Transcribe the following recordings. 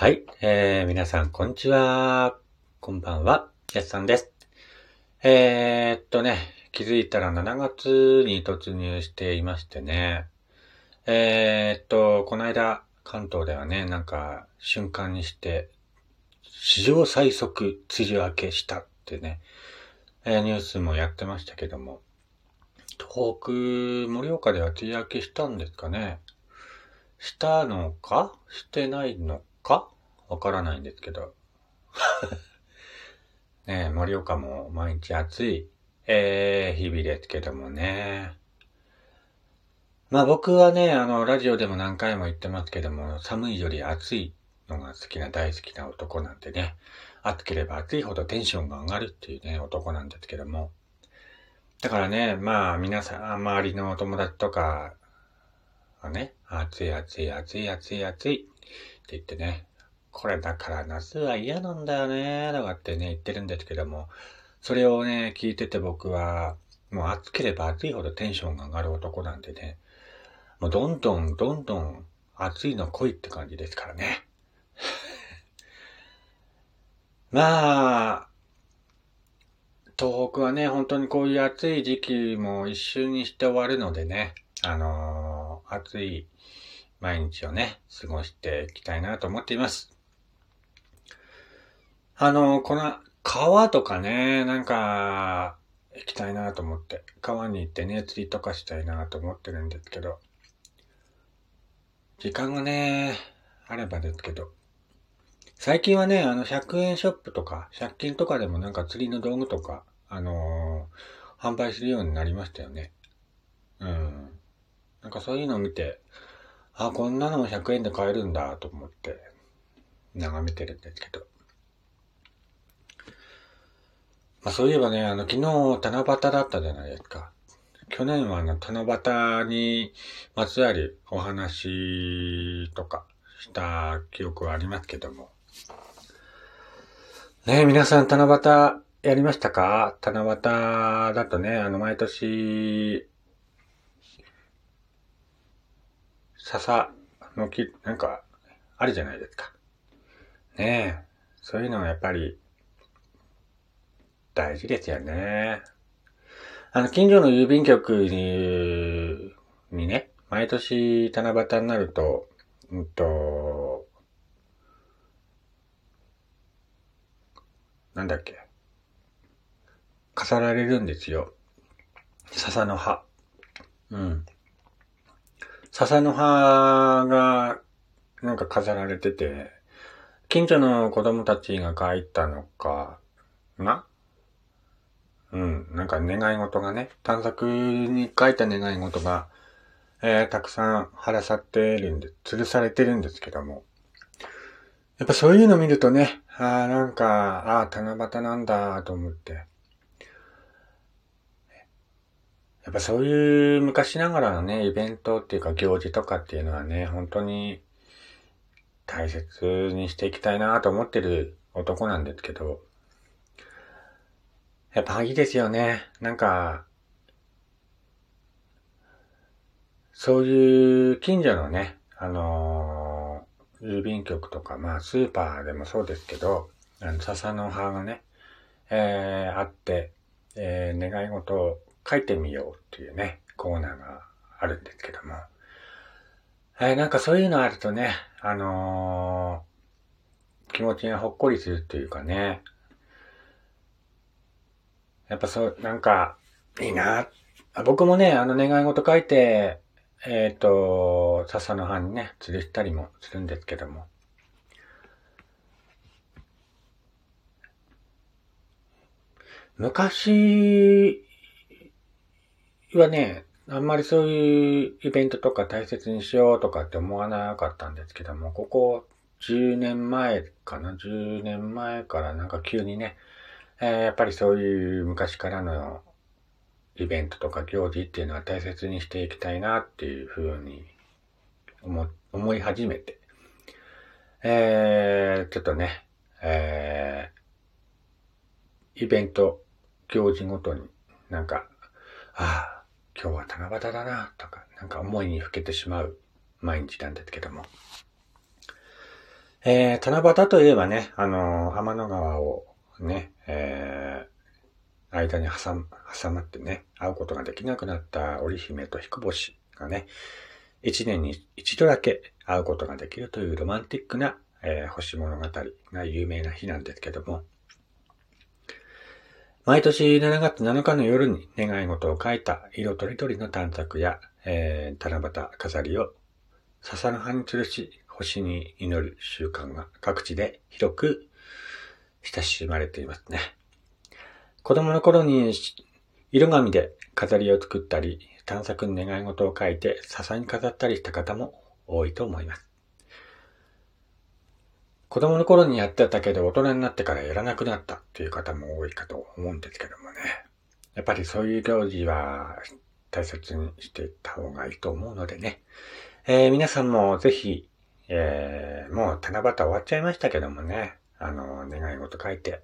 はい、えー、皆さん、こんにちは。こんばんは、やすさんです。えー、っとね、気づいたら7月に突入していましてね。えー、っと、この間、関東ではね、なんか、瞬間にして、史上最速梅雨明けしたってね、えーニュースもやってましたけども、東北、盛岡では梅雨明けしたんですかね。したのか？してないのか？わからないんですけど。ねえ、盛岡も毎日暑い、えー、日々ですけどもね。まあ僕はね、あの、ラジオでも何回も言ってますけども、寒いより暑いのが好きな大好きな男なんでね、暑ければ暑いほどテンションが上がるっていうね、男なんですけども。だからね、まあ皆さん、周りのお友達とかはね、暑い暑い暑い暑い暑いって言ってね、これだから夏は嫌なんだよね、とかってね、言ってるんですけども、それをね、聞いてて僕は、もう暑ければ暑いほどテンションが上がる男なんでね、もうどんどんどんどん暑いの来いって感じですからね。まあ、東北はね、本当にこういう暑い時期も一瞬にして終わるのでね、あのー暑い毎日をね、過ごしていきたいなと思っています。あのこの川とかね、なんか、行きたいなと思って、川に行ってね、釣りとかしたいなと思ってるんですけど、時間がね、あればですけど、最近はね、あの、100円ショップとか、100均とかでもなんか釣りの道具とか、あのー販売するようになりましたよね。うん。なんかそういうのを見て、あ、こんなのも100円で買えるんだと思って、眺めてるんですけど。まあそういえばね、あの、昨日七夕だったじゃないですか。去年はあの、七夕にまつわるお話とかした記憶はありますけども。ね、皆さん七夕やりましたか？七夕だとね、あの、毎年、笹の木、なんか、あるじゃないですか。ねえ、そういうのはやっぱり、大事ですよね。あの、近所の郵便局に、にね、毎年七夕になると、うんと、なんだっけ、飾られるんですよ。笹の葉。うん。笹の葉が、なんか飾られてて、近所の子供たちが書いたのかな？うん。なんか願い事がね、探索に書いた願い事が、えー、たくさん貼らさってるんで、吊るされてるんですけども。やっぱそういうの見るとね、ああ、なんか、ああ、七夕なんだと思って。やっぱそういう昔ながらのね、イベントっていうか行事とかっていうのはね、本当に大切にしていきたいなと思ってる男なんですけど、やっぱいいですよね。なんか、そういう近所のね、あのー郵便局とか、まあスーパーでもそうですけど、あの笹の葉がね、えー、あって、えー、願い事を書いてみようっていうね、コーナーがあるんですけども。えー、なんかそういうのあるとね、あのー気持ちがほっこりするっていうかね。やっぱそう、なんか、いいな。僕もね、あの願い事書いて、えっ、と、笹の葉にね、吊るしたりもするんですけども。昔はね、あんまりそういうイベントとか大切にしようとかって思わなかったんですけども、ここ10年前かな ?10 年前からなんか急にね、えーやっぱりそういう昔からのイベントとか行事っていうのは大切にしていきたいなっていうふうに思い始めて、えー、ちょっとね、えー、イベント、行事ごとになんか、ああ、今日は七夕だな、とか、なんか思いにふけてしまう毎日なんですけども。えー、七夕といえばね、あのー、天の川をね、えー、間に挟挟まってね、会うことができなくなった織姫と彦星がね、一年に一度だけ会うことができるというロマンティックな、えー、星物語が有名な日なんですけども、毎年7月7日の夜に願い事を書いた色とりどりの短冊や、えー、七夕飾りを笹の葉に吊るし、星に祈る習慣が各地で広く親しまれていますね。子供の頃に色紙で飾りを作ったり、探索に願い事を書いて笹に飾ったりした方も多いと思います。子供の頃にやってたけど大人になってからやらなくなったっていう方も多いかと思うんですけどもね。やっぱりそういう行事は大切にしていった方がいいと思うのでね。えー、皆さんもぜひ、えー、もう七夕終わっちゃいましたけどもね。あの、願い事書いて、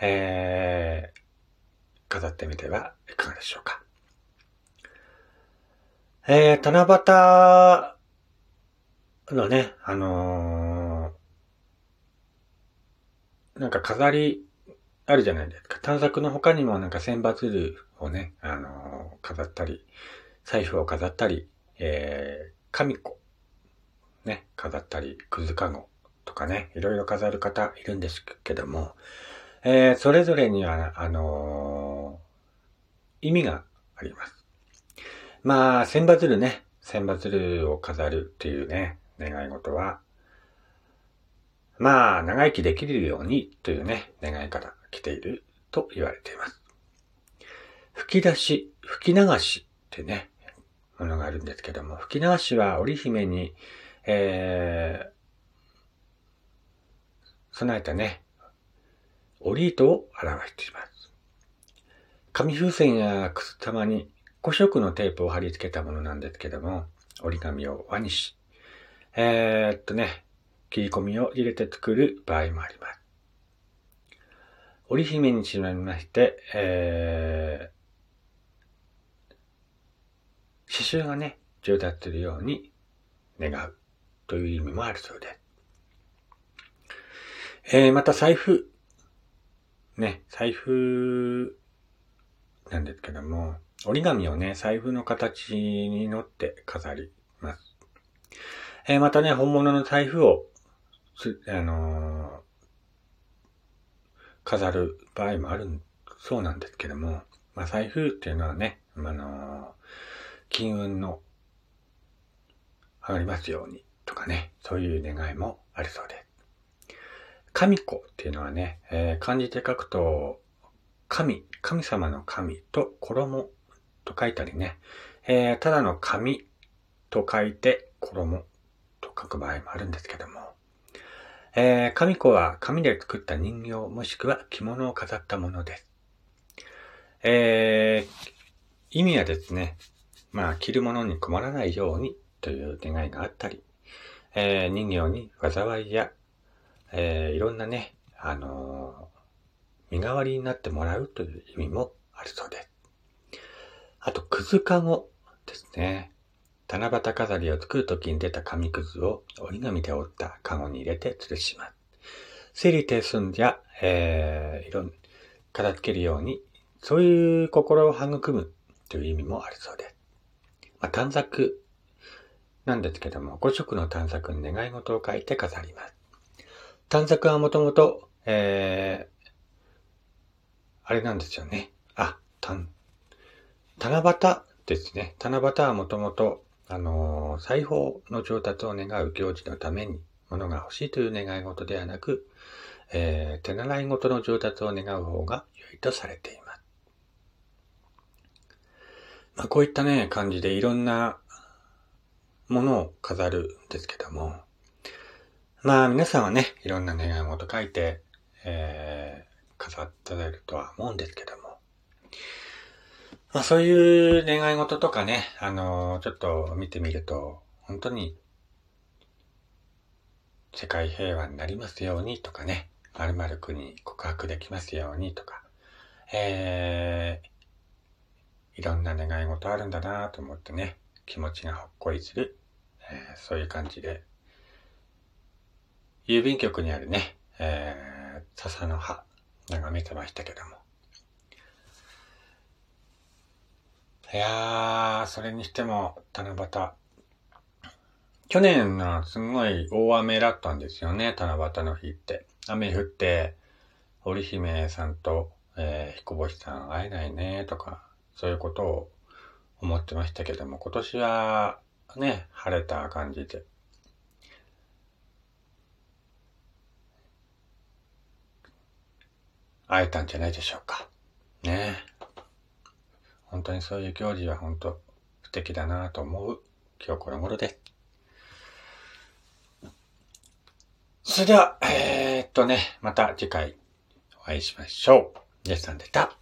えー、飾ってみてはいかがでしょうか。えー、七夕のね、あのー、なんか飾りあるじゃないですか。探索の他にもなんか千羽鶴をね、あのー、飾ったり、財布を飾ったり、えー、神子、ね、飾ったり、くずかご、とかね、いろいろ飾る方いるんですけども、えー、それぞれには、あのー、意味があります。まあ、千羽鶴ね、千羽鶴を飾るっていうね、願い事は、まあ、長生きできるようにというね、願いから来ていると言われています。吹き出し、吹き流しってね、ものがあるんですけども、吹き流しは織姫に、えー、備えたね、織糸を表しています。紙風船やくす玉に5色のテープを貼り付けたものなんですけども、折り紙を輪にし、えー、っとね、切り込みを入れて作る場合もあります。織姫にちなみまして、えー、刺繍がね、上達するように願うという意味もあるそうです。えー、また財布。ね、財布なんですけども、折り紙をね、財布の形に乗って飾ります。えー、またね、本物の財布を、あの、飾る場合もあるそうなんですけども、まあ、財布っていうのはね、あの金運の上がりますようにとかね、そういう願いもあるそうです。神子っていうのはね、えー、漢字で書くと、神、神様の神と衣と書いたりね、えー、ただの神と書いて衣と書く場合もあるんですけども、えー、神子は紙で作った人形もしくは着物を飾ったものです。えー、意味はですね、まあ、着るものに困らないようにという願いがあったり、えー、人形に災いやえー、いろんなね、あのー、身代わりになってもらうという意味もあるそうです。あと、くずかごですね。七夕飾りを作るときに出た紙くずを折り紙で折ったカゴに入れて吊るします。整理停寸や、えー、いろん、片付けるように、そういう心を育むという意味もあるそうです。まあ、短冊なんですけども、5色の短冊に願い事を書いて飾ります。短冊はもともと、えー、あれなんですよね。あ、たん、七夕ですね。七夕はもともと、あの、裁縫の上達を願う行事のために物が欲しいという願い事ではなく、えー、手習い事の上達を願う方が良いとされています。まあ、こういったね、感じでいろんなものを飾るんですけども、まあ皆さんはね、いろんな願い事書いて、えー、飾ってるとは思うんですけども。まあそういう願い事とかね、あのー、ちょっと見てみると、本当に世界平和になりますようにとかね、〇〇くに告白できますようにとか、えー、いろんな願い事あるんだなと思ってね、気持ちがほっこりする、えー、そういう感じで郵便局にあるね、えー、笹の葉、眺めてましたけども。いやー、それにしても、七夕。去年のすごい大雨だったんですよね、七夕の日って。雨降って、織姫さんと、えー、彦星さん会えないね、とか、そういうことを思ってましたけども、今年はね、晴れた感じで。会えたんじゃないでしょうか。ね本当にそういう行事は本当素敵だなと思う今日この頃です。それでは、えー、っとね、また次回お会いしましょう。ジェスさんでした。